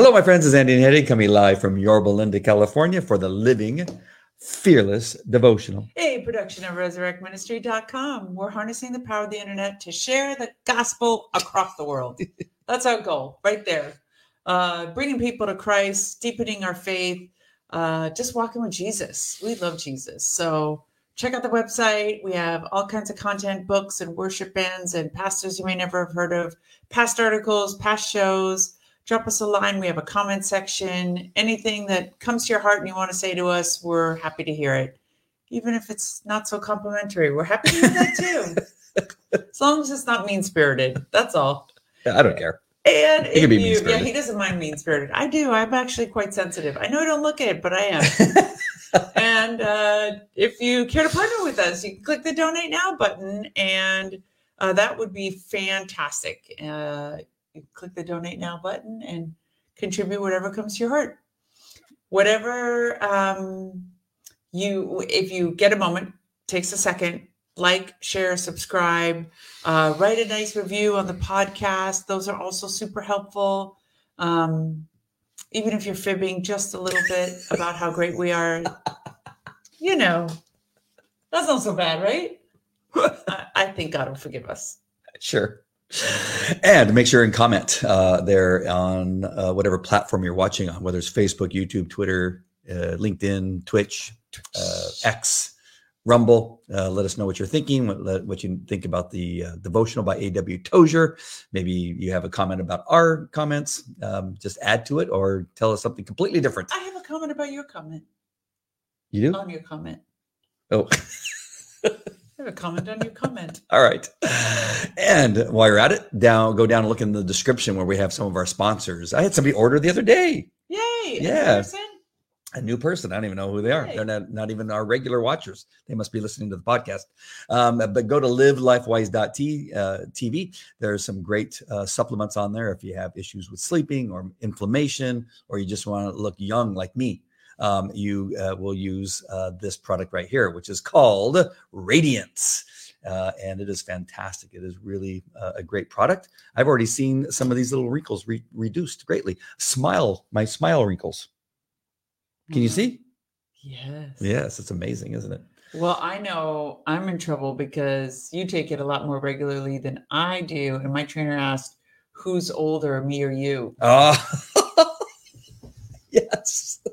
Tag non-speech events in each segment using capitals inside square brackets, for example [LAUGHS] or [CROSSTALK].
Hello, my friends. It's Andy and Hedieh coming live from Yorba Linda, California for the Living Fearless Devotional. A production of resurrectministry.com. We're harnessing the power of the internet to share the gospel across the world. [LAUGHS] That's our goal right there. Uh, bringing people to Christ, deepening our faith, uh, just walking with Jesus. We love Jesus. So check out the website. We have all kinds of content, books, and worship bands, and pastors you may never have heard of, past articles, past shows. Drop us a line. We have a comment section. Anything that comes to your heart and you want to say to us, we're happy to hear it. Even if it's not so complimentary, we're happy to hear that too. [LAUGHS] as long as it's not mean spirited. That's all. Yeah, I don't care. And if you, yeah, he doesn't mind mean spirited. I do. I'm actually quite sensitive. I know I don't look it, but I am. [LAUGHS] and uh, if you care to partner with us, you can click the donate now button, and uh, that would be fantastic. Uh, click the donate now button and contribute whatever comes to your heart. Whatever um, you, if you get a moment, takes a second, like, share, subscribe, uh, write a nice review on the podcast. Those are also super helpful. Um, even if you're fibbing just a little bit about how great we are, you know, that's not so bad, right? [LAUGHS] I, I think God will forgive us. Sure. And make sure and comment uh, there on uh, whatever platform you're watching on, whether it's Facebook, YouTube, Twitter, uh, LinkedIn, Twitch, uh, X, Rumble. Uh, let us know what you're thinking, what, what you think about the uh, devotional by A.W. Tozer. Maybe you have a comment about our comments. Um, just add to it or tell us something completely different. I have a comment about your comment. You do? On your comment. Oh. [LAUGHS] I have a comment on your comment. [LAUGHS] All right. And while you're at it, down go down and look in the description where we have some of our sponsors. I had somebody order the other day. Yay! a Yeah. A new person. I don't even know who they are. Hey. They're not, not even our regular watchers. They must be listening to the podcast. Um, but go to livelifewise.tv. Uh, TV. There's some great uh, supplements on there if you have issues with sleeping or inflammation, or you just want to look young like me. Um, you uh, will use uh, this product right here, which is called Radiance. Uh, and it is fantastic. It is really uh, a great product. I've already seen some of these little wrinkles re- reduced greatly. Smile, my smile wrinkles. Can you Mhm. see? Yes. Yes, it's amazing, isn't it? Well, I know I'm in trouble because you take it a lot more regularly than I do. And my trainer asked, who's older, me or you? Oh, [LAUGHS] yes. [LAUGHS]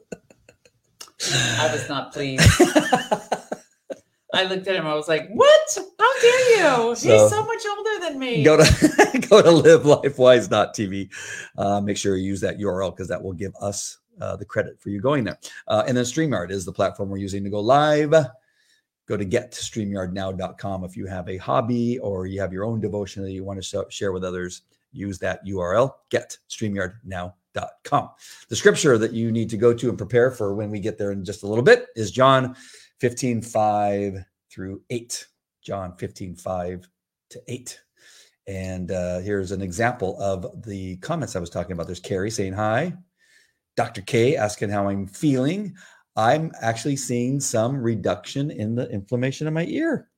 I was not [LAUGHS] pleased. I looked at him. I was like, "What? How dare you? So- He's so much older than me." go to [LAUGHS] go to livelifewise.tv. Uh, make sure you use that URL because that will give us uh, the credit for you going there. Uh, and then StreamYard is the platform we're using to go live. Go to getstreamyardnow.com if you have a hobby or you have your own devotion that you want to sh- share with others. Use that URL, getstreamyardnow.com. The scripture that you need to go to and prepare for when we get there in just a little bit is John 15, 5 through 8. John 15, 5 to 8. And uh, here's an example of the comments I was talking about. There's Carrie saying hi. Dr. K asking how I'm feeling. I'm actually seeing some reduction in the inflammation in my ear.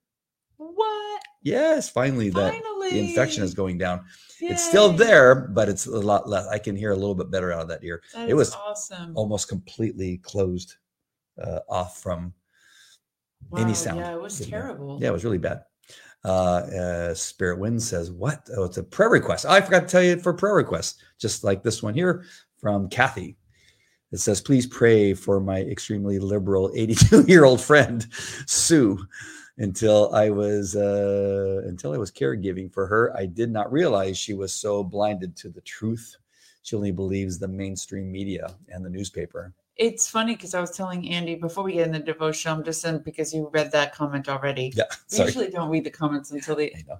Yes, finally that Finally, the infection is going down. It's still there, but it's a lot less. I can hear a little bit better out of that ear. That it was awesome. Almost completely closed uh, off from any sound. Yeah, it was terrible. Yeah, it was really bad. Uh, uh, Spirit Wind says, What? Oh, it's a prayer request. Oh, I forgot to tell you for prayer requests, just like this one here from Kathy. It says, Please pray for my extremely liberal 82 year old friend, Sue. Until I was uh, until I was caregiving for her, I did not realize she was so blinded to the truth. She only believes the mainstream media and the newspaper. It's funny because I was telling Andy before we get in the devotion, I'm just in because you read that comment already. Yeah, We usually don't read the comments until they I know.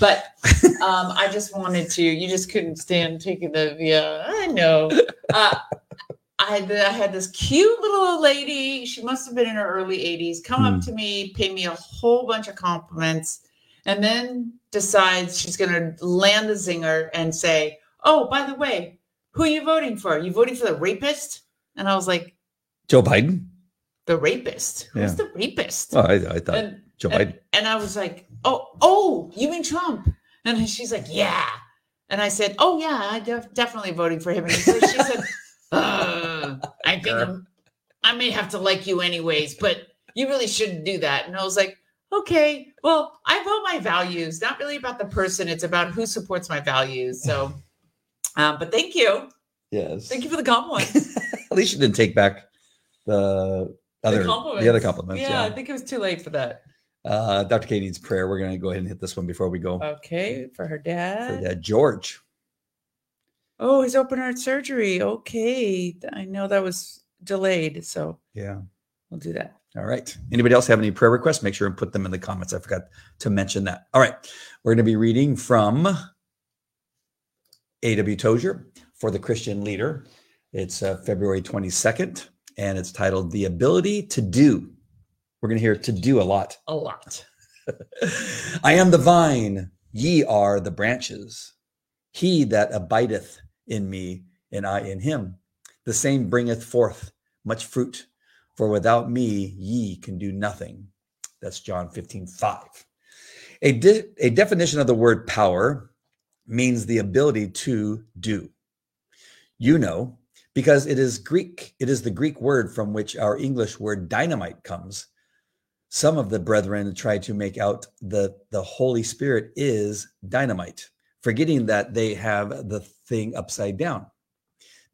But [LAUGHS] um, I just wanted to. You just couldn't stand taking the. Yeah, I know. Uh, I had, I had this cute little lady. She must have been in her early 80s. Come up hmm. to me, pay me a whole bunch of compliments, and then decides she's going to land the zinger and say, "Oh, by the way, who are you voting for? you voting for the rapist?" And I was like, Joe Biden? "The rapist? Who's Yeah. the rapist?" Oh, I, I thought and, Joe and, Biden. and I was like, "Oh, oh, you mean Trump?" And she's like, "Yeah." And I said, "Oh yeah, I def- definitely voting for him." And so she said, uh, "I think I'm, I may have to like you anyways, but you really shouldn't do that." And I was like, "Okay, well, I vote my values, not really about the person. It's about who supports my values." So, um, but thank you, Yes. thank you for the compliment. [LAUGHS] At least you didn't take back the other the, other compliments. Yeah, Yeah. I think it was too late for that. Uh, Dr. K needs prayer. We're gonna go ahead and hit this one before we go. Okay, for her dad. For. Dad George. Oh, his open heart surgery. Okay, I know that was delayed, so Yeah. we'll do that. All right. Anybody else have any prayer requests? Make sure and put them in the comments. I forgot to mention that. All right. We're going to be reading from A.W. Tozer for the Christian Leader. It's uh, February 22nd, and it's titled The Ability to Do. We're going to hear to do a lot. A lot. [LAUGHS] I am the vine, ye are the branches. He that abideth in me, and I in him, the same bringeth forth much fruit. For without me, ye can do nothing. That's John 15, 5. A, de- a definition of the word power means the ability to do. You know, because it is Greek, it is the Greek word from which our English word dynamite comes some of the brethren try to make out the the holy spirit is dynamite forgetting that they have the thing upside down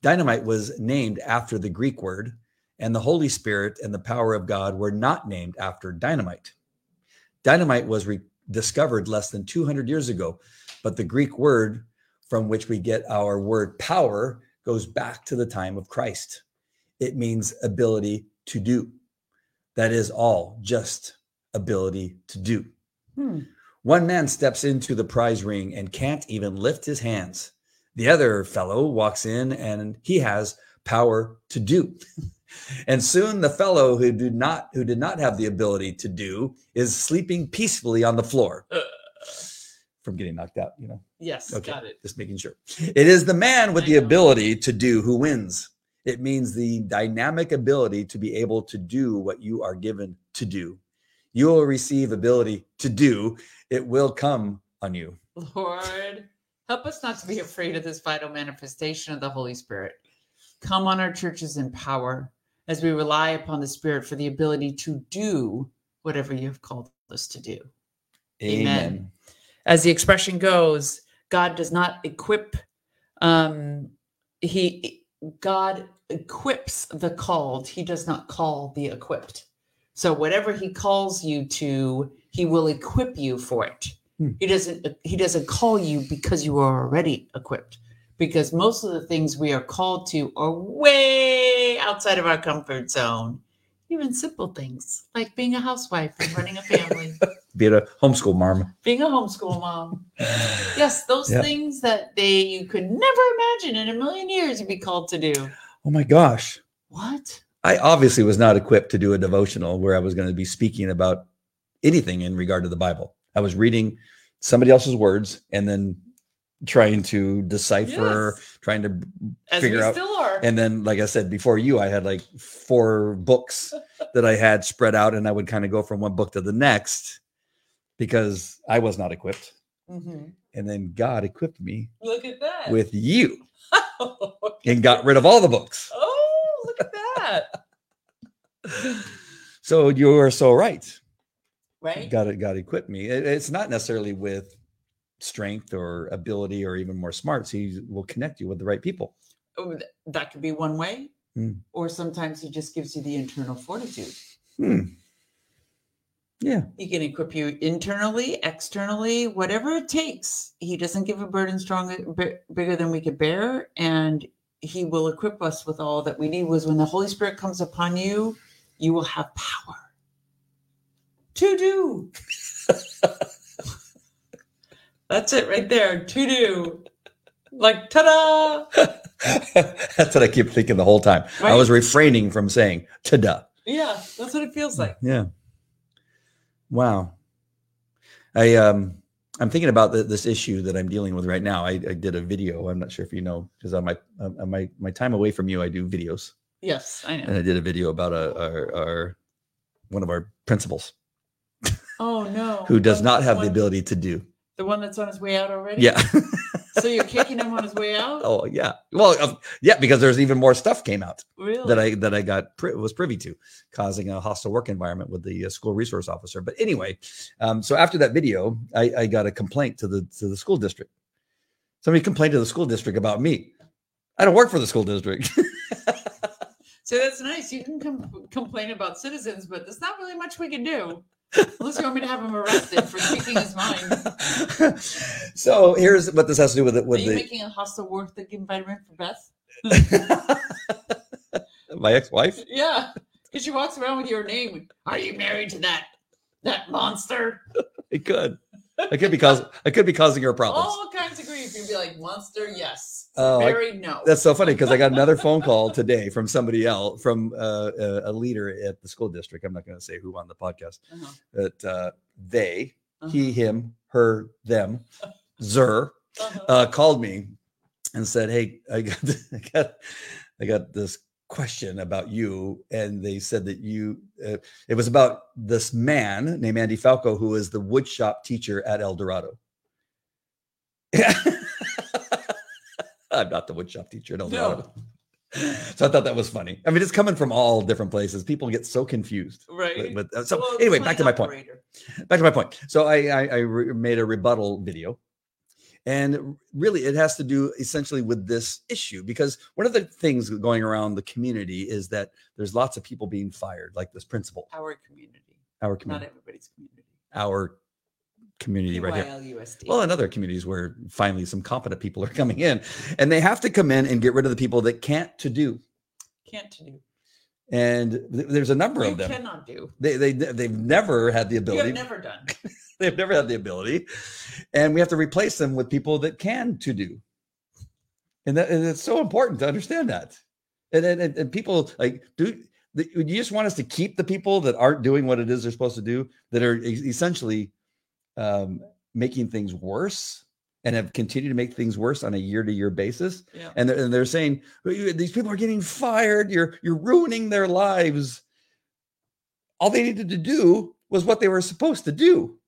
dynamite was named after the greek word and the holy spirit and the power of god were not named after dynamite dynamite was re- discovered less than 200 years ago but the greek word from which we get our word power goes back to the time of christ it means ability to do that is all just ability to do. Hmm. One man steps into the prize ring and can't even lift his hands. The other fellow walks in and he has power to do. [LAUGHS] and soon the fellow who did not who did not have the ability to do is sleeping peacefully on the floor Uh. from getting knocked out, you know. Yes, Okay. got it. Just making sure. It is the man with I the know. ability to do who wins. It means the dynamic ability to be able to do what you are given to do. You will receive ability to do. It will come on you. Lord, help us not to be afraid of this vital manifestation of the Holy Spirit. Come on our churches in power as we rely upon the Spirit for the ability to do whatever you have called us to do. Amen. as the expression goes, God does not equip. Um, he God equips the called. He does not call the equipped. So whatever He calls you to, He will equip you for it. Hmm. He doesn't. He doesn't call you because you are already equipped. Because most of the things we are called to are way outside of our comfort zone. Even simple things like being a housewife and running a family [LAUGHS] Be it a homeschool mom. being a homeschool mom. [SIGHS] Yes, those Yeah. things that they you could never imagine in a million years you'd be called to do. Oh my gosh. What? I obviously was not equipped to do a devotional where I was going to be speaking about anything in regard to the Bible. I was reading somebody else's words and then trying to decipher, Yes. trying to As figure out still are. and then like i said before you i had like four books [LAUGHS] that i had spread out and i would kind of go from one book to the next because i was not equipped Mhm. and then god equipped me Look at that. with you [LAUGHS] and got rid of all the books oh, that. [LAUGHS] so you are so right Right? god god equipped me It- it's not necessarily with strength or ability or even more smarts he will connect you with the right people Oh, that could be one way. Hmm. Or sometimes he just gives you the internal fortitude. hmm. yeah He can equip you internally, externally, whatever it takes. He doesn't give a burden stronger, bi- bigger than we could bear, and he will equip us with all that we need. Was when the Holy Spirit comes upon you, you will have power to do. [LAUGHS] That's it right there. To do. Like ta-da! [LAUGHS] that's what i keep thinking the whole time i was refraining from saying ta-da Yeah, that's what it feels like. Yeah. Wow. I um I'm thinking about the, this issue that I'm dealing with right now. I, I did a video. I'm not sure if you know because on my on my my time away from you, I do videos, Yes, I know. and I did a video about a, our, our one of our principals Oh no. [LAUGHS] who does not have the one- ability to do. The one that's on his way out already? Yeah. [LAUGHS] So you're kicking him on his way out? Oh yeah. Well, uh, yeah, because there's even more stuff came out really? that I that I got pri- was privy to, causing a hostile work environment with the uh, school resource officer. But anyway, um, so after that video, I, I got a complaint to the to the school district. Somebody complained to the school district about me. I don't work for the school district. [LAUGHS] So that's nice. You can com- complain about citizens, but there's not really much we can do. Unless you want me to have him arrested for speaking his mind. [LAUGHS] so here's what this has to do with it Are you the making a hostile work environment for Beth? [LAUGHS] my ex-wife. Yeah, because she walks around with your name. Are you married to that that monster? [LAUGHS] It could. I could be causing. I could be causing her problems. All kinds of grief. You'd be like, monster, yes. Oh, I- no. That's so funny because I got another phone call today from somebody else, from uh, a, a leader at the school district. I'm not going to say who on the podcast. Uh-huh. That uh, they, Uh-huh. he, him, her, them, Zer, Uh-huh. uh, called me and said, "Hey, I got, [LAUGHS] I got, I got this question about you." And they said that you, uh, it was about this man named Andy Falco, who is the woodshop teacher at El Dorado. [LAUGHS] I'm not the woodshop teacher El No. [LAUGHS] So I thought that was funny. I mean, it's coming from all different places. People get so confused. right. But, but uh, so Well, anyway, back to my point back to my point. So I I, I re- made a rebuttal video, and really it has to do essentially with this issue because one of the things going around the community is that there's lots of people being fired, like this principal, Our community, our community. not everybody's community. our community right here. Well, in other communities where finally some competent people are coming in, and they have to come in and get rid of the people that can't to do. can't to do. And th- there's a number You of them. cannot do. They, they they've never had the You ability. have never done. [LAUGHS] They've never had the ability, and we have to replace them with people that can to do. And that and it's so important to understand that. And and, and, people like do. You just want us to keep the people that aren't doing what it is they're supposed to do, that are essentially um, making things worse, and have continued to make things worse on a year-to-year basis. Yeah. And they're, and they're saying these people are getting fired. You're you're ruining their lives. All they needed to do was what they were supposed to do.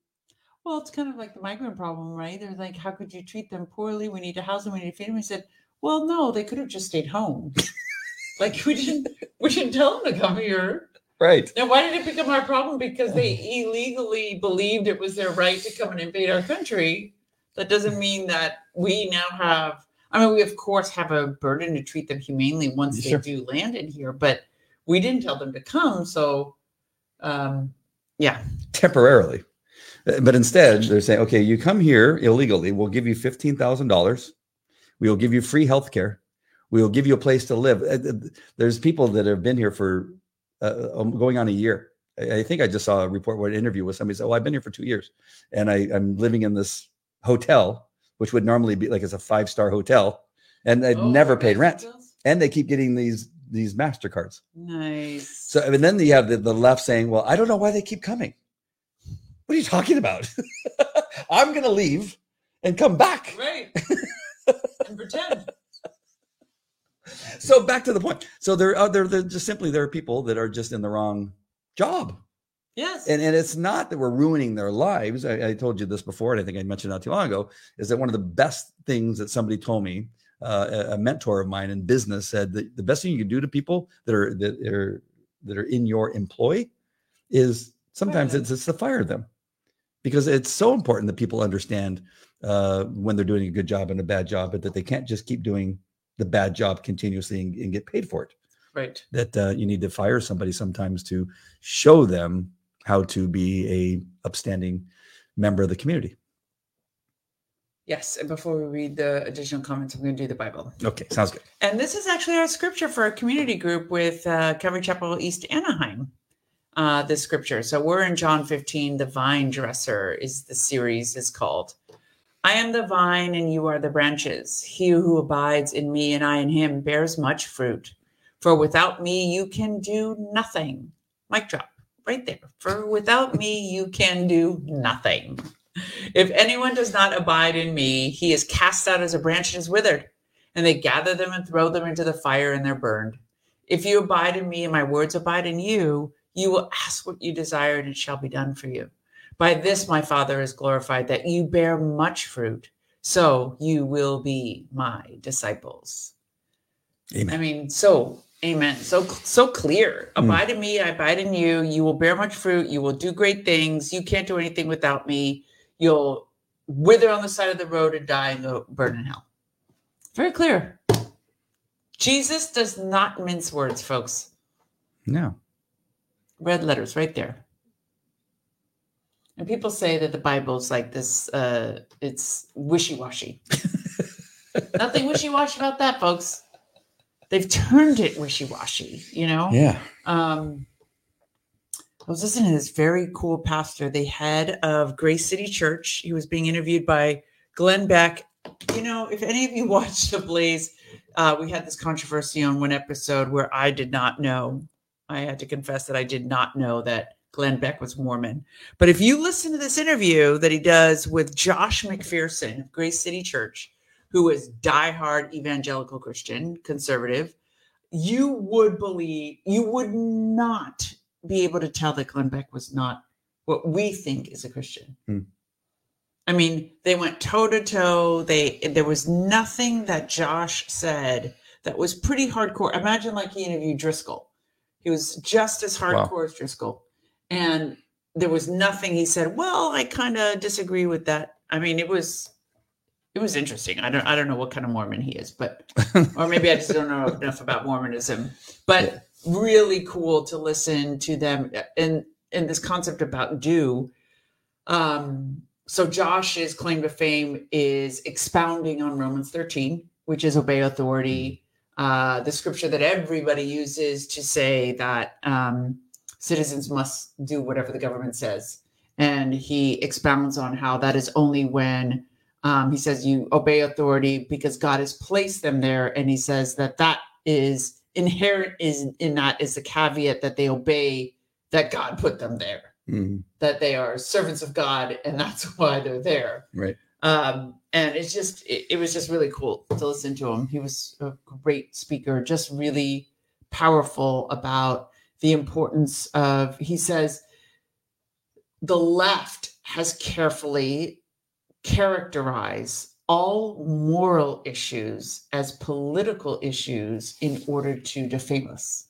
Well, it's kind of like the migrant problem, right? They're like, how could you treat them poorly? We need to house them. We need to feed them. We said, well, no, they could have just stayed home. [LAUGHS] like we didn't, we didn't tell them to come here. Right. Now, why did it become our problem? Because they illegally believed it was their right to come and invade our country. That doesn't mean that we now have. I mean, we of course have a burden to treat them humanely once Sure. they do land in here, but we didn't tell them to come. So, um, yeah, Temporarily. Uh, But instead, they're saying, okay, you come here illegally. We'll give you $15,000. We will give you free health care. We will give you a place to live. Uh, uh, There's people that have been here for uh, um, going on a year. I I think I just saw a report where an interview with somebody said, Oh, I've been here for two years and I, I'm living in this hotel, which would normally be like it's a five star hotel. And I've Oh, never paid rent. And they keep getting these these MasterCards. Nice. So and then you have the, the left saying, Well, I don't know why they keep coming. What are you talking about? [LAUGHS] I'm gonna leave and come back. right. [LAUGHS] and pretend. So back to the point. So there are there, there just simply there are people that are just in the wrong job. Yes. And and it's not that we're ruining their lives. I, I told you this before, and I think I mentioned not too long ago, is that one of the best things that somebody told me, uh, a, mentor of mine in business said that the best thing you can do to people that are that are that are in your employ is sometimes it's it's to fire them. Because it's so important that people understand uh, when they're doing a good job and a bad job, but that they can't just keep doing the bad job continuously and, and get paid for it right. that uh, you need to fire somebody sometimes to show them how to be a upstanding member of the community. Yes. And before we read the additional comments, I'm going to do the Bible. Okay, sounds good. And this is actually our scripture for a community group with uh, Calvary Chapel East Anaheim. Uh, this scripture. So we're in John 15. The vine dresser is the series is called. I am the vine and you are the branches. He who abides in me and I in him bears much fruit. For without me you can do nothing. Mic drop right there. For without me you can do nothing. If anyone does not abide in me, he is cast out as a branch and is withered and they gather them and throw them into the fire and they're burned. If you abide in me and my words abide in you, you will ask what you desire and it shall be done for you. By this my Father is glorified, that you bear much fruit, so you will be my disciples. Amen. I mean, so amen. So so clear. Mm. Abide in me, I abide in you. You will bear much fruit. You will do great things. You can't do anything without me. You'll wither on the side of the road and die and go burn in hell. Very clear. Jesus does not mince words, folks. No. Red letters right there. And people say that the Bible's like this, uh, it's wishy washy. [LAUGHS] Nothing wishy washy about that, folks. They've turned it wishy washy, you know? Yeah. Um, I was listening to this very cool pastor, the head of Grace City Church. He was being interviewed by Glenn Beck. You know, if any of you [LAUGHS] watched The Blaze, uh, we had this controversy on one episode where I did not know. I had to confess that I did not know that Glenn Beck was Mormon. But if you listen to this interview that he does with Josh McPherson of Grace City Church, who is diehard evangelical Christian, conservative, you would believe, you would not be able to tell that Glenn Beck was not what we think is a Christian. Hmm. I mean, they went toe to toe. They there was nothing that Josh said that was pretty hardcore. Imagine like he interviewed Driscoll. He was just as hardcore as Driscoll. And there was nothing he said, well, I kind of disagree with that. I mean, it was it was interesting. I don't I don't know what kind of Mormon he is, but [LAUGHS] or maybe I just don't know enough about Mormonism. But Yeah. really cool to listen to them and and this concept about do. Um, so Josh's claim to fame is expounding on Romans 13, which is obey authority, uh, the scripture that everybody uses to say that um, citizens must do whatever the government says. And he expounds on how that is only when um, he says you obey authority because God has placed them there. And he says that that is inherent is in that is the caveat that they obey that God put them there, Mhm. that they are servants of God, and that's [LAUGHS] why they're there. Right. Um, and it's just it, it was just really cool to listen to him. He was a great speaker, just really powerful about the importance of he says the left has carefully characterized all moral issues as political issues in order to defame us.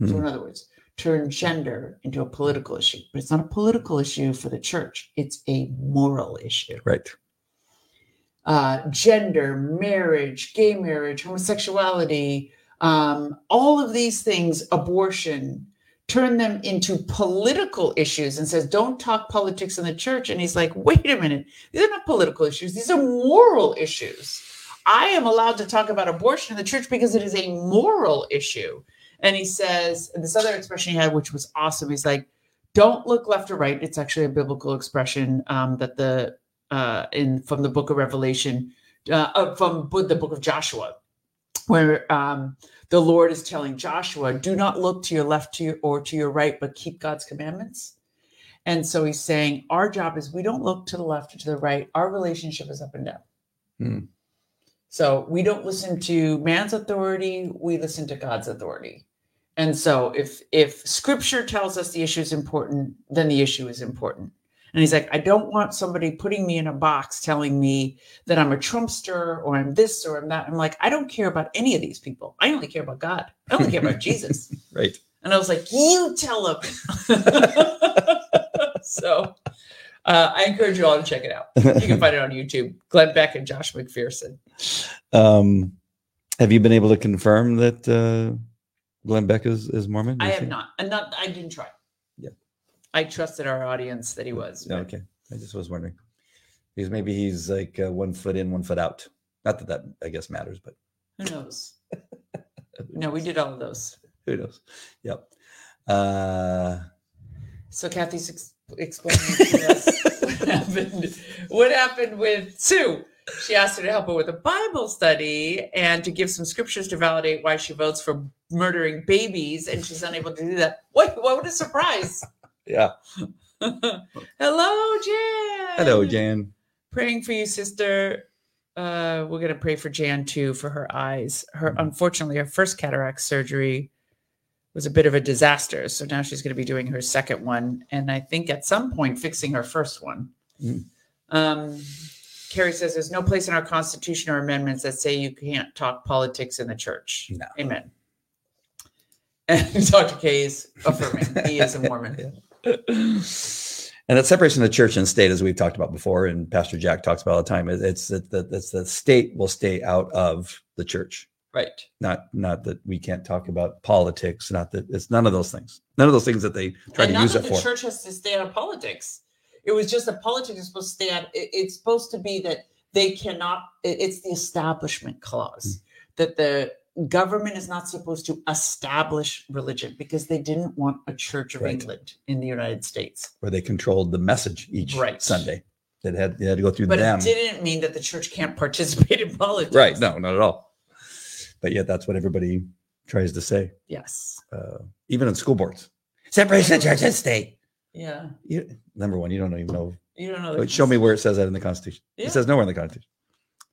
So, Mhm. in other words, turn gender into a political issue, but it's not a political issue for the church, it's a moral issue. Right. Uh, gender, marriage, gay marriage, homosexuality, um, all of these things, abortion, turn them into political issues and says, don't talk politics in the church. And he's like, wait a minute, these are not political issues, these are moral issues. I am allowed to talk about abortion in the church because it is a moral issue. And he says, and this other expression he had, which was awesome, he's like, don't look left or right. It's actually a biblical expression um, that the uh, in from the book of Revelation, uh, uh, from the book of Joshua, where um, the Lord is telling Joshua, "Do not look to your left to your, or to your right, but keep God's commandments." And so he's saying, our job is we don't look to the left or to the right. Our relationship is up and down. Hmm. So we don't listen to man's authority. We listen to God's authority. And so if if Scripture tells us the issue is important, then the issue is important. And he's like, I don't want somebody putting me in a box telling me that I'm a Trumpster or I'm this or I'm that. I'm like, I don't care about any of these people. I only care about God. I only care about Jesus. [LAUGHS] Right. And I was like, you tell him. [LAUGHS] so uh, I encourage you all to check it out. You can find it on YouTube. Glenn Beck and Josh McPherson. Um, have you been able to confirm that uh, Glenn Beck is, is Mormon? I have not. And not I didn't try. I trusted our audience that he was. Yeah, okay. I just was wondering because maybe he's like uh, one foot in, one foot out. Not that that I guess matters, but Who knows? no, we did all of those. [LAUGHS] who knows? Yep. Uh, So Kathy's ex- explaining to us [LAUGHS] what happened. What happened with Sue? She asked her to help her with a Bible study and to give some scriptures to validate why she votes for murdering babies, and she's unable to do that. What? What a surprise! Yeah. [LAUGHS] Hello, Jan. Hello, Jan. Praying for you, sister. Uh, we're gonna pray for Jan too for her eyes. Her unfortunately, her first cataract surgery was a bit of a disaster. So now she's going to be doing her second one, and I think at some point fixing her first one. Mm. Um, Carrie says there's no place in our Constitution or amendments that say you can't talk politics in the church. No. Amen. [LAUGHS] And Dr. K is affirming he is a Mormon. [LAUGHS] and that separation of church and state, as we've talked about before, and Pastor Jack talks about all the time, it's that the, it's the state will stay out of the church. Right. Not not that we can't talk about politics. Not that it's none of those things. None of those things that they try and to not use that it the for. church has to stay out of politics. It was just that politics is supposed to stay out. it- it's supposed to be that they cannot. it- it's the establishment clause hmm. that the government is not supposed to establish religion because they didn't want a Church of Right. England in the United States. where they controlled the message each Right. Sunday. That had it had to go through But them. it didn't mean that the church can't participate in [LAUGHS] politics. Right? No, not at all. But yet, that's what everybody tries to say, Yes. uh, even in school boards. Separation of church and state. Yeah. You, number one, you don't even know. You don't know. Show me where it says that in the Constitution. Yeah. It says nowhere in the Constitution.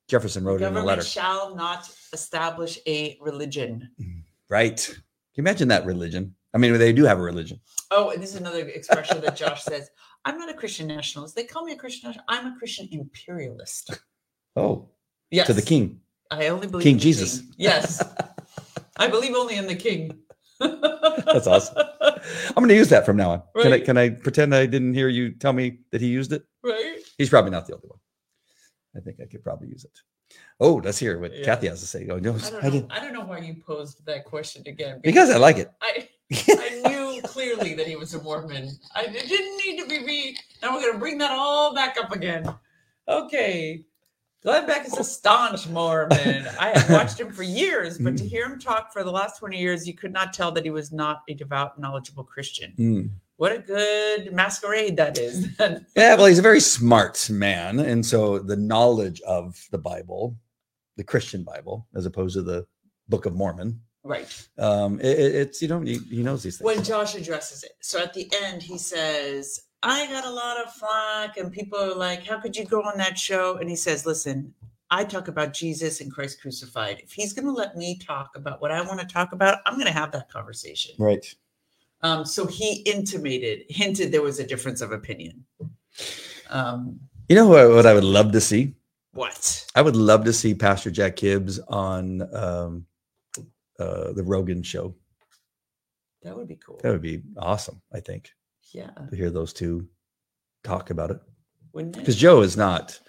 Jefferson wrote it in a government letter. shall not establish a religion. Mm, right. Can you imagine that religion? I mean, they do have a religion. Oh, and this is another expression that Josh [LAUGHS] says. I'm not a Christian nationalist. They call me a Christian. national- I'm a Christian imperialist. [LAUGHS] Oh, Yes. to the king. I only believe King in the Jesus. king. Yes. [LAUGHS] I believe only in the king. That's awesome. I'm going to use that from now on. Can I can I pretend I didn't hear you tell me that he used it? Right? He's probably not the only one. I think I could probably use it. Oh, let's hear what Yeah. Kathy has to say. Oh, no, I don't I know. I don't know why you posed that question again. Because I like it. I [LAUGHS] I knew clearly that he was a Mormon. I it didn't need to be me. Now we're gonna bring that all back up again. Okay. Glenn Beck is a staunch Mormon. I have watched him for years, but to hear him talk for the last 20 years, you could not tell that he was not a devout, knowledgeable Christian. Mm. What a good masquerade that is. [LAUGHS] Yeah, well, he's a very smart man. And so the knowledge of the Bible, the Christian Bible, as opposed to the Book of Mormon, right. um, it, it- it's, you know, he, he knows these things. when Josh addresses it. So at the end, he says, I got a lot of flack, and people are like, How could you go on that show? And he says, Listen, I talk about Jesus and Christ crucified. If he's going to let me talk about what I want to talk about, I'm going to have that conversation. right. Um, so he intimated, hinted there was a difference of opinion. Um, You know what, what I would love to see? what? I would love to see Pastor Jack Hibbs on um, uh, the Rogan show. That would be cool. That would be awesome, I think, Yeah. to hear those two talk about it. It? Because Joe is not,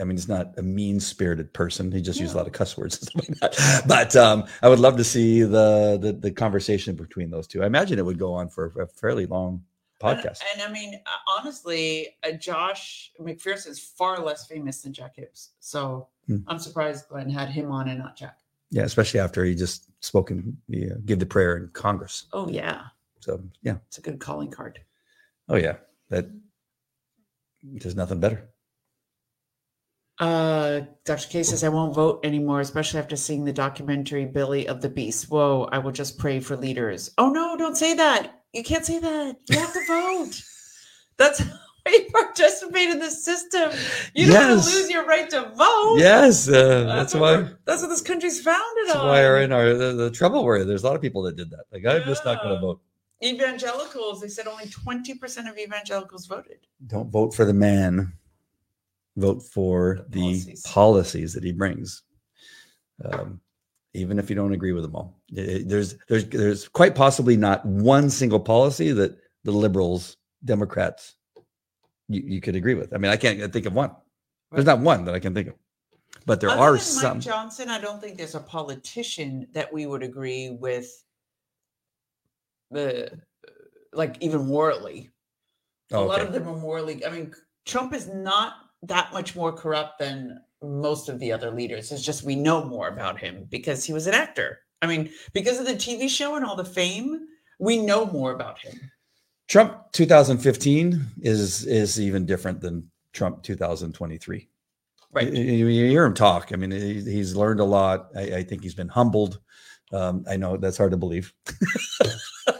I mean, he's not a mean spirited person. He just uses a lot of cuss words and stuff like that. But um, I would love to see the, the the conversation between those two. I imagine it would go on for a fairly long podcast. And, I mean, uh, honestly, uh, Josh McPherson is far less famous than Jack Hibbs. So Hmm. I'm surprised Glenn had him on and not Jack. Yeah, especially after he just spoken, yeah, give the prayer in Congress. Oh, yeah. So yeah, It's a good calling card. oh yeah, that there's nothing better. Uh, Dr. K says, I won't vote anymore, especially after seeing the documentary Billy of the Beast. Whoa, I will just pray for leaders. Oh, no, don't say that. You can't say that. You have to vote. [LAUGHS] That's how you participate in the system. You don't want Yes. to lose your right to vote. Yes, uh, that's what why. That's what this country's founded That's on. why we're in our the, the trouble we're in. There's a lot of people that did that. Like I'm just not going to vote. evangelicals they said only 20% of evangelicals voted Don't vote for the man. Vote for The the policies. policies, that he brings. Um, even if you don't agree with them all, It- there's there's there's quite possibly not one single policy that the liberals, Democrats, you, you could agree with. I mean, I can't think of one. There's not one that I can think of, but there Other are some. Mike Johnson I don't think there's a politician that we would agree with the like even morally a Oh, lot okay. of them are morally I mean Trump is not that much more corrupt than most of the other leaders it's just we know more about him because he was an actor I mean because of the TV show and all the fame we know more about him Trump 2015 is is even different than Trump 2023. right You, you- hear him talk. I mean, he, he's learned a lot. I, I think he's been humbled. Um, I know that's hard to believe, [LAUGHS]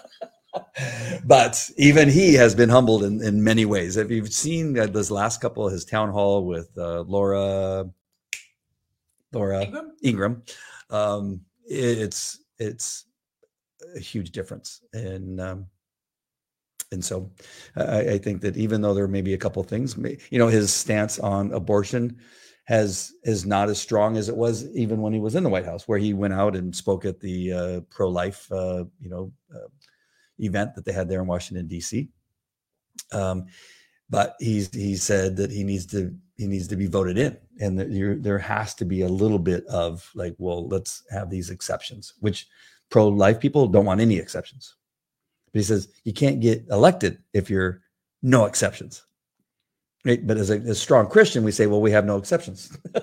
but even he has been humbled in, in many ways. If you've seen uh, this last couple of his town hall with uh, Laura, Laura Ingraham? Ingraham, um, it- it's it's a huge difference in um, and so I, I think that even though there may be a couple things, you know, his stance on abortion has is not as strong as it was even when he was in the White House, where he went out and spoke at the uh, pro-life, uh, you know, uh, event that they had there in Washington D.C. Um, but he's he said that he needs to he needs to be voted in, and that you're, there has to be a little bit of like, well, let's have these exceptions, which pro-life people don't want any exceptions. But he says you can't get elected if you're no exceptions. Right? But as a, as a strong Christian, we say, well, we have no exceptions. [LAUGHS]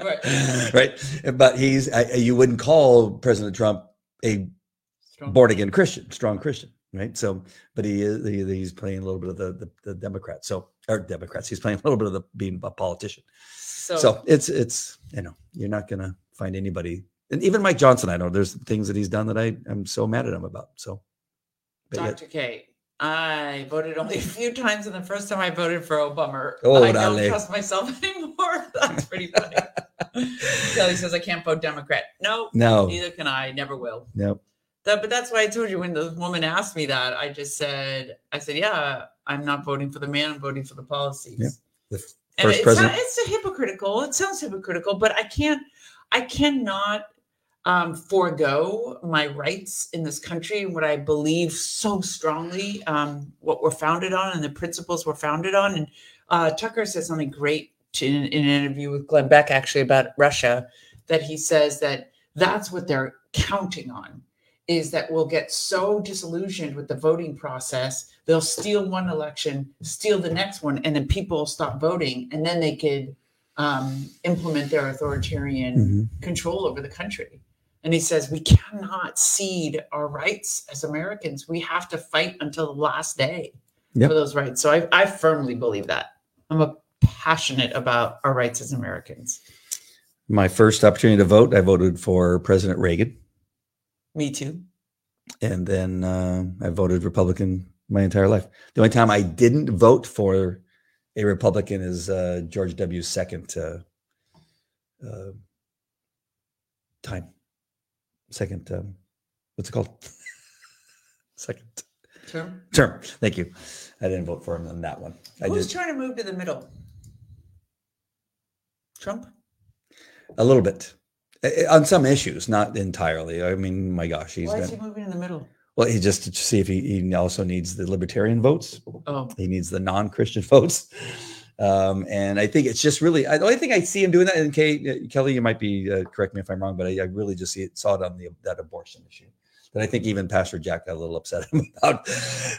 Right. [LAUGHS] right. But he's I, you wouldn't call President Trump a born again Christian, strong Christian, right? So, but he is he, he's playing a little bit of the the, the Democrats, so or Democrats. He's playing a little bit of the being a politician. So, So it's it's you know you're not gonna find anybody, and even Mike Johnson. I know there's things that he's done that I I'm so mad at him about. So, Dr. K, I voted only a few times, and the first time I voted for Obama, Oh, I don't dale. trust myself [LAUGHS] anymore. That's pretty funny. [LAUGHS] Kelly says I can't vote Democrat. No, no, neither can I. Never will. no, That, but that's why I told you when the woman asked me that, I just said, I said, yeah, I'm not voting for the man. I'm voting for the policies. Yeah. the And first it's, president. not- it's a hypocritical. It sounds hypocritical, but I can't. I cannot um, forego my rights in this country and what I believe so strongly, um, what we're founded on, and the principles we're founded on. And uh, Tucker said something great in, in an interview with Glenn Beck, actually about Russia, that he says that that's what they're counting on is that we'll get so disillusioned with the voting process they'll steal one election steal the next one and then people stop voting and then they could um, implement their authoritarian Mhm. control over the country and he says we cannot cede our rights as americans we have to fight until the last day Yep. for those rights so I, I firmly believe that i'm a passionate about our rights as americans My first opportunity to vote, I voted for President Reagan. Me too and then uh, I voted Republican my entire life. The only time I didn't vote for a Republican is uh, George W.'s second uh, uh, time. Second, um, what's it called? [LAUGHS] second Term? term. Thank you. I didn't vote for him on that one. I who's trying to move to the middle trump a little bit on some issues, not entirely. I mean, my gosh, he's why is got, he moving in the middle well, he just to see if he, he also needs the libertarian votes. oh He needs the non-Christian [LAUGHS] votes. Um, and I think it's just really I, the only thing I see him doing that. And Kay, uh, Kelly, you might be uh, correct me if I'm wrong, but I, I really just see it saw it on the that abortion issue. That I think even Pastor Jack got a little upset [LAUGHS] about.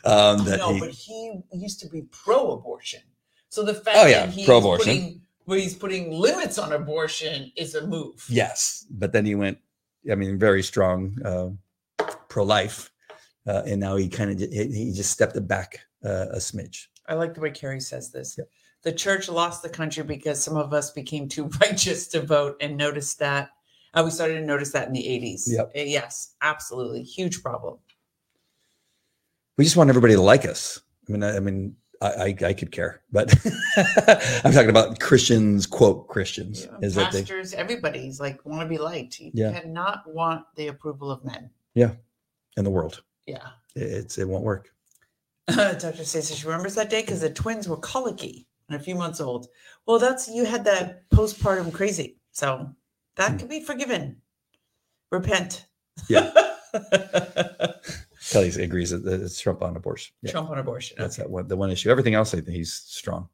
Um, that no, he, but he used to be pro-abortion. So the fact Oh, yeah, that he's pro-abortion. putting where he's putting limits on abortion is a move. yes, but then he went. I mean, very strong uh, pro-life, uh, and now he kind of he, he just stepped it back uh, a smidge. I like the way Carrie says this. Yep. The church lost the country because some of us became too [LAUGHS] righteous to vote and noticed that. Uh, we started to notice that in the 80s. Yep. Uh, yes, absolutely. Huge problem. we just want everybody to like us. I mean, I, I mean, I, I, I could care, but [LAUGHS] I'm talking about Christians, quote Christians, Yeah, is that they, Pastors, everybody's like want to be liked. You Yeah. cannot want the approval of men. Yeah, in the world. Yeah. It's it won't work. [LAUGHS] Dr. Stacey, she remembers that day because the twins were colicky and a few months old. Well, that's you had that postpartum crazy. So that Hmm. can be forgiven. Repent. Yeah. [LAUGHS] Kelly agrees that it's Trump on abortion. Yeah, Trump on abortion. that's Okay. that one, the one issue. Everything else, I think he's strong.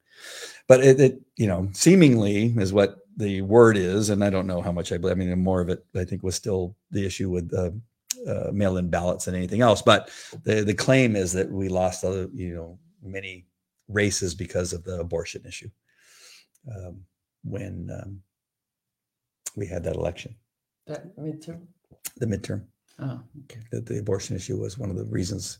But it, it, you know, seemingly is what the word is, and I don't know how much I believe. I mean, more of it, I think, was still the issue with uh, uh, mail-in ballots than anything else. But the the claim is that we lost, other, you know, many races because of the abortion issue um, when um, we had that election, That midterm. the midterm. Oh, okay. that the abortion issue was one of the reasons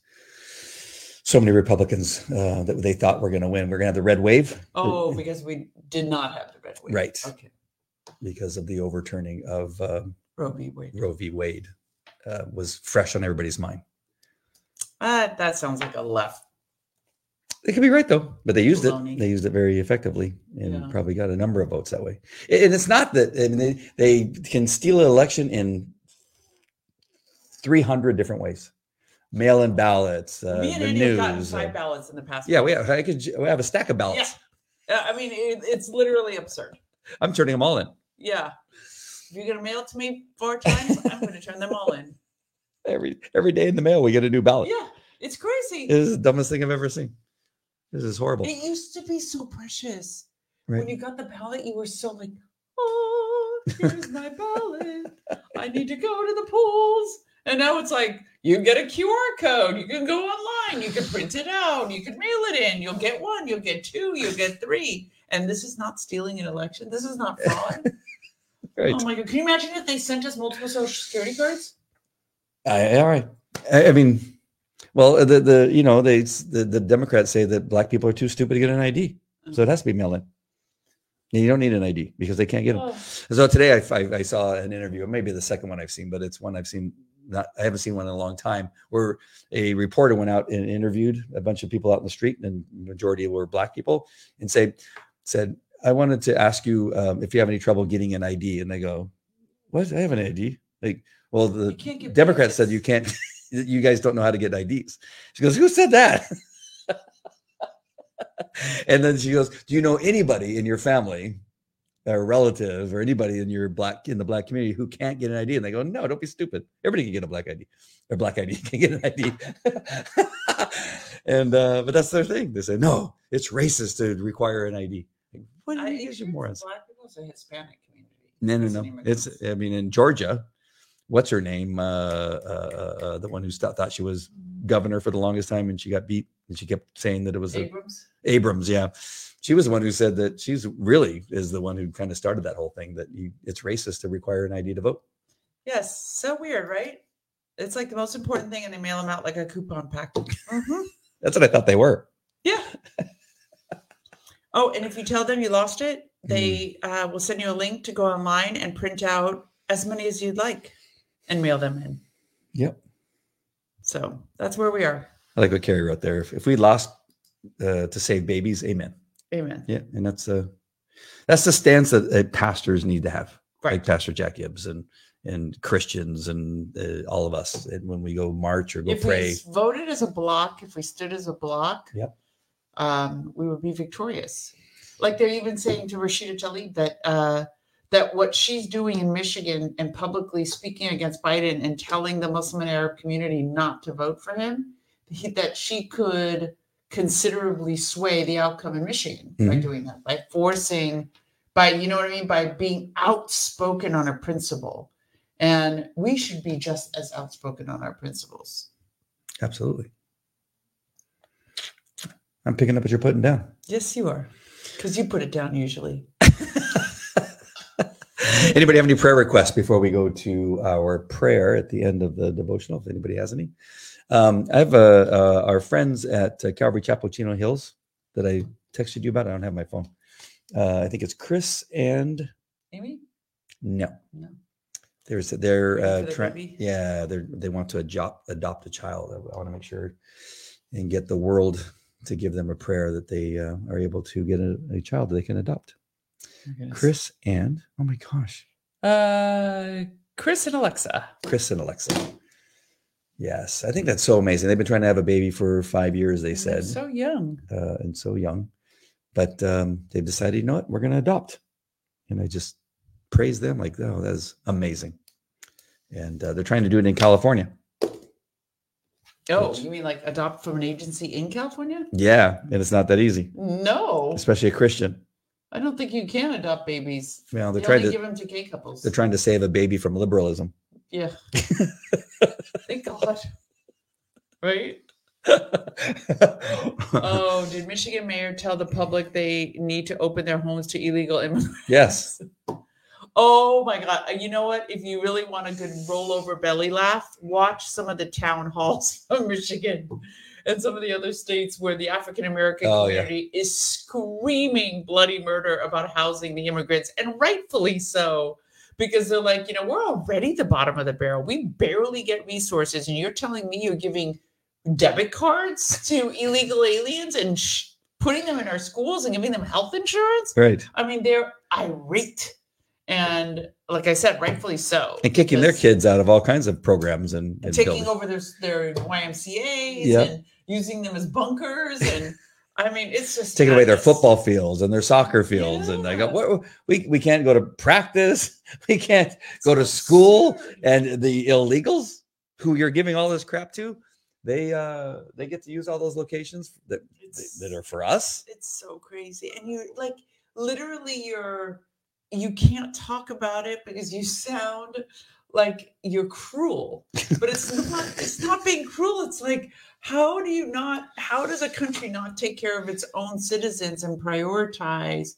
so many Republicans uh, that they thought were going to win. We're going to have the red wave. Oh, because we did not have the red wave. Right. Okay. because of the overturning of uh, Roe v. Wade. Roe v. Wade uh, was fresh on everybody's mind. Uh, that sounds like a left. They could be right though, but they used Baloney. it. They used it very effectively and Yeah. probably got a number of votes that way. And it's not that I mean they, they can steal an election in 300 different ways. mail-in ballots, uh, Me and the Andy have gotten news. five uh, ballots in the past. yeah, we have, I could, we have a stack of ballots. Yeah. I mean, it, it's literally absurd. I'm turning them all in Yeah. If you're gonna mail it to me four [LAUGHS] times, I'm gonna turn them all in. every every day in the mail. We get a new ballot. Yeah, it's crazy. This is the dumbest thing I've ever seen. This is horrible. It used to be so precious. Right. When you got the ballot, you were so like, oh, here's my [LAUGHS] ballot. I need to go to the polls. And now it's like, you get a QR code. You can go online. You can print it out. You can mail it in. You'll get one. You'll get two. You'll get three. And this is not stealing an election. This is not fraud. [LAUGHS] Right. Oh my God. Can you imagine if they sent us multiple social security cards? I, all right. I, I mean, well, uh, the the you know they the, the Democrats say that black people are too stupid to get an ID, so it has to be mail in. And you don't need an ID because they can't get them. Oh, So today I, I, I saw an interview, maybe the second one I've seen, but it's one I've seen. Not I haven't seen one in a long time. Where a reporter went out and interviewed a bunch of people out in the street, and the majority were black people, and say said, "I wanted to ask you um, if you have any trouble getting an ID." And they go, "What? I have an ID." Like, well, the Democrats said you can't. [LAUGHS] You guys don't know how to get IDs. She goes, "Who said that?" [LAUGHS] and then she goes, "Do you know anybody in your family or relative or anybody in your black in the black community who can't get an ID?" And they go, "No, don't be stupid. Everybody can get a black ID or black ID [LAUGHS] can get an ID." [LAUGHS] and uh, but that's their thing. They say, "No, it's racist to require an ID." Like, what I do you it's morons? Black people, it's a Hispanic community. No, no, no. It's. I mean in Georgia, what's her name? Uh, uh, uh, the one who st- thought she was governor for the longest time and she got beat and she kept saying that it was a, Abrams. Abrams. Yeah, she was the one who said that she's really is the one who kind of started that whole thing that you, it's racist to require an ID to vote. Yes, so weird, right? It's like the most important thing, and they mail them out like a coupon pack. Mhm. That's what I thought they were. Yeah. oh, and if you tell them you lost it, they uh, will send you a link to go online and print out as many as you'd like and mail them in. Yep. So that's where we are. I like what Carrie wrote there. If, if we lost uh, to save babies, amen. Amen. Yeah, and that's uh that's the stance that uh, pastors need to have, Right. like Pastor Jack Hibbs and and Christians and uh, all of us. And when we go march or go pray. if pray, we voted as a block, if we stood as a block, Yep. um, we would be victorious. Like they're even saying to Rashida Tlaib that uh, that what she's doing in Michigan and publicly speaking against Biden and telling the Muslim and Arab community not to vote for him, that she could considerably sway the outcome in Michigan by Mhm. doing that, by forcing, by you know what I mean, by being outspoken on a principle. And we should be just as outspoken on our principles. absolutely. I'm picking up what you're putting down. Yes, you are. Because you put it down usually. [LAUGHS] anybody have any prayer requests before we go to our prayer at the end of the devotional? If anybody has any, um, I have uh, uh, our friends at uh, Calvary Chapel Chino Hills that I texted you about. I don't have my phone. Uh, I think it's Chris and Amy? no, No. there's they're uh, for the trying. baby? Yeah, they they want to adopt adopt a child. I, want to make sure and get the world to give them a prayer that they uh, are able to get a, a child they can adopt. Chris and oh my gosh, Uh, Chris and Alexa. Chris and Alexa. Yes, I think that's so amazing. They've been trying to have a baby for five years. They They're said, so young. uh, and so young, but um, they've decided, you know what, we're going to adopt, and I just praise them like, oh, that's amazing. And uh, they're trying to do it in California. Oh, Which- you mean like adopt from an agency in California? Yeah, and it's not that easy, No, especially a Christian. I don't think you can adopt babies. Well, they're They trying to give them to gay couples. they're trying to save a baby from liberalism. Yeah. [LAUGHS] Thank God. Right? [LAUGHS] Oh, did Michigan mayor tell the public they need to open their homes to illegal immigrants? yes, [LAUGHS] Oh my God. Uh, You know what? If you really want a good rollover belly laugh, watch some of the town halls of Michigan and some of the other states where the African American Oh, yeah. community is screaming bloody murder about housing the immigrants, and rightfully so. Because they're like, you know, we're already the bottom of the barrel. We barely get resources, and you're telling me you're giving debit cards [LAUGHS] to illegal aliens and sh- putting them in our schools and giving them health insurance? right. I mean, they're irate. and like I said, rightfully so. And kicking their kids out of all kinds of programs and, and taking buildings. over their their YMCA's Yep. and using them as bunkers and I mean it's just taking away their football fields and their soccer fields and I go what we we can't go to practice? [LAUGHS] We can't go to school? and the illegals who you're giving all this crap to they uh they get to use all those locations that It's- that are for us. it's so crazy. And you're like literally you're you can't talk about it because you sound like you're cruel. But it's not it's not being cruel it's like how do you not how does a country not take care of its own citizens and prioritize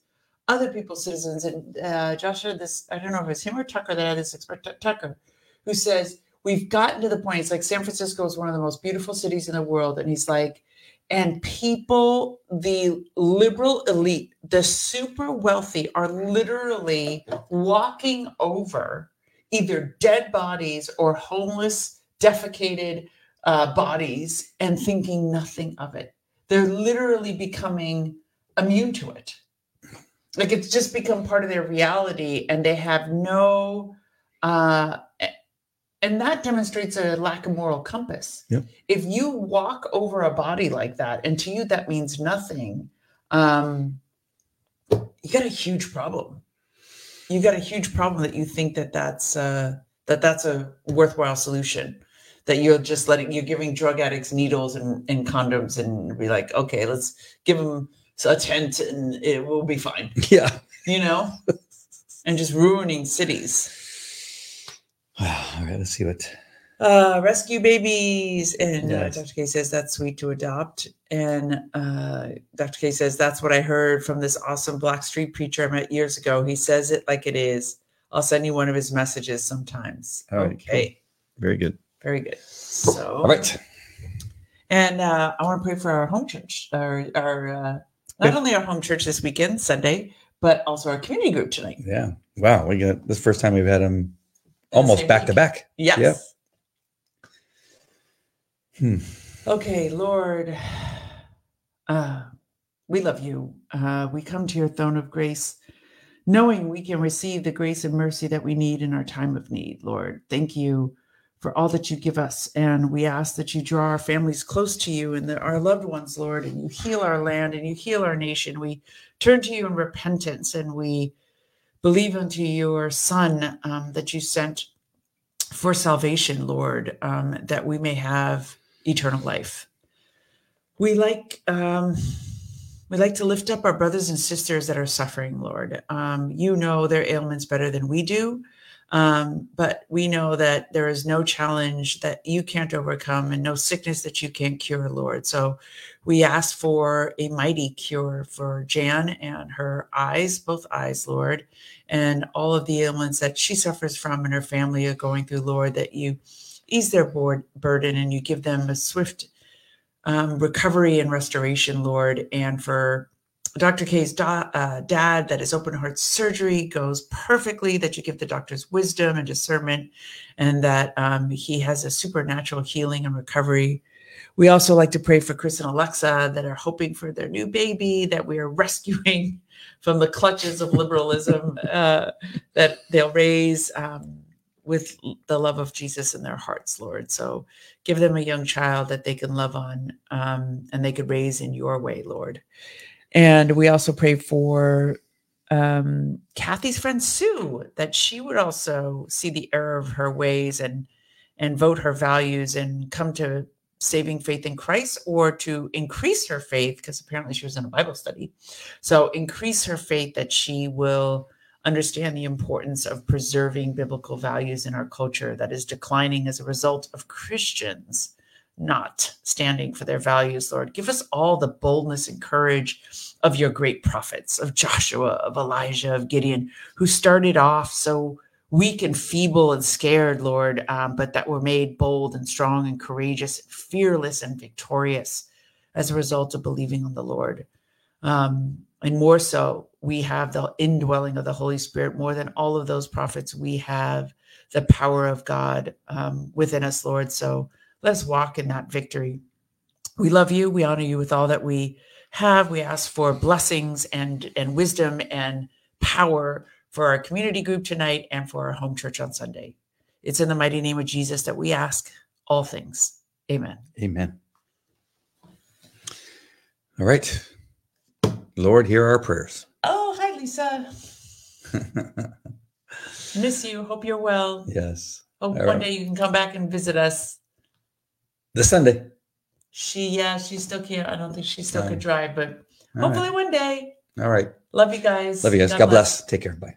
other people's citizens? And uh joshua this i don't know if it's him or tucker that had this expect tucker who says we've gotten to the point it's like san francisco is one of the most beautiful cities in the world and he's like and people the liberal elite the super wealthy are literally walking over either dead bodies or homeless defecated uh, bodies and thinking nothing of it. They're literally becoming immune to it. Like it's just become part of their reality and they have no uh and that demonstrates a lack of moral compass. Yep. if you walk over a body like that and to you that means nothing um you got a huge problem. You got a huge problem that you think that that's uh that that's a worthwhile solution that you're just letting you're giving drug addicts needles and, and condoms and be like okay let's give them a tent and it will be fine. [LAUGHS] Yeah. You know? And just ruining cities. All right let's see what uh rescue babies. And Yes. uh, dr k says that's sweet to adopt. And uh dr k says that's what i heard from this awesome black street preacher i met years ago. He says it like it is. I'll send you one of his messages sometimes. All right, okay. Very good very good so all right and uh i want to pray for our home church our our uh not Good. only our home church this weekend sunday but also our community group tonight yeah wow we got this first time we've had them the almost back to back yes Yep. Hmm. Okay, Lord, uh, we love you. Uh, we come to your throne of grace, knowing we can receive the grace and mercy that we need in our time of need, Lord. Thank you for all that you give us. And we ask that you draw our families close to you and the, our loved ones, Lord, and you heal our land and you heal our nation. We turn to you in repentance and we believe unto your Son um, that you sent for salvation, Lord, um, that we may have eternal life. We like um, we like to lift up our brothers and sisters that are suffering, Lord. Um, you know their ailments better than we do, um, but we know that there is no challenge that you can't overcome and no sickness that you can't cure, Lord. So we ask for a mighty cure for Jan and her eyes, both eyes, Lord, and all of the ailments that she suffers from and her family are going through, Lord, that you ease their board, burden and you give them a swift um, recovery and restoration, Lord. And for Dr. K's da- uh, dad, that his open heart surgery goes perfectly, that you give the doctors wisdom and discernment, and that um, he has a supernatural healing and recovery. We also like to pray for Chris and Alexa that are hoping for their new baby, that we are [LAUGHS] rescuing from the clutches of liberalism, [LAUGHS] uh, that they'll raise um, with the love of Jesus in their hearts, Lord. So give them a young child that they can love on um, and they could raise in your way, Lord. And we also pray for um, Kathy's friend Sue that she would also see the error of her ways and and vote her values and come to saving faith in Christ or to increase her faith because apparently she was in a Bible study. So increase her faith that she will understand the importance of preserving biblical values in our culture that is declining as a result of Christians not standing for their values, Lord. Give us all the boldness and courage of your great prophets, of Joshua, of Elijah, of Gideon, who started off so weak and feeble and scared, Lord, um, but that were made bold and strong and courageous, fearless and victorious as a result of believing on the Lord. Um, and more so, we have the indwelling of the Holy Spirit more than all of those prophets. We have the power of God um, within us, Lord. So let's walk in that victory. We love you. We honor you with all that we have. We ask for blessings and and wisdom and power for our community group tonight and for our home church on Sunday. It's in the mighty name of Jesus that we ask all things. Amen. Amen. All right. Lord, hear our prayers. Oh, hi, Lisa. [LAUGHS] Miss you. Hope you're well. yes. Hope All one right. day you can come back and visit us. This Sunday. She, yeah, she still can't. I don't think she still could drive, but All hopefully right. one day. All right. Love you guys. Love you guys. God bless. Take care. Bye.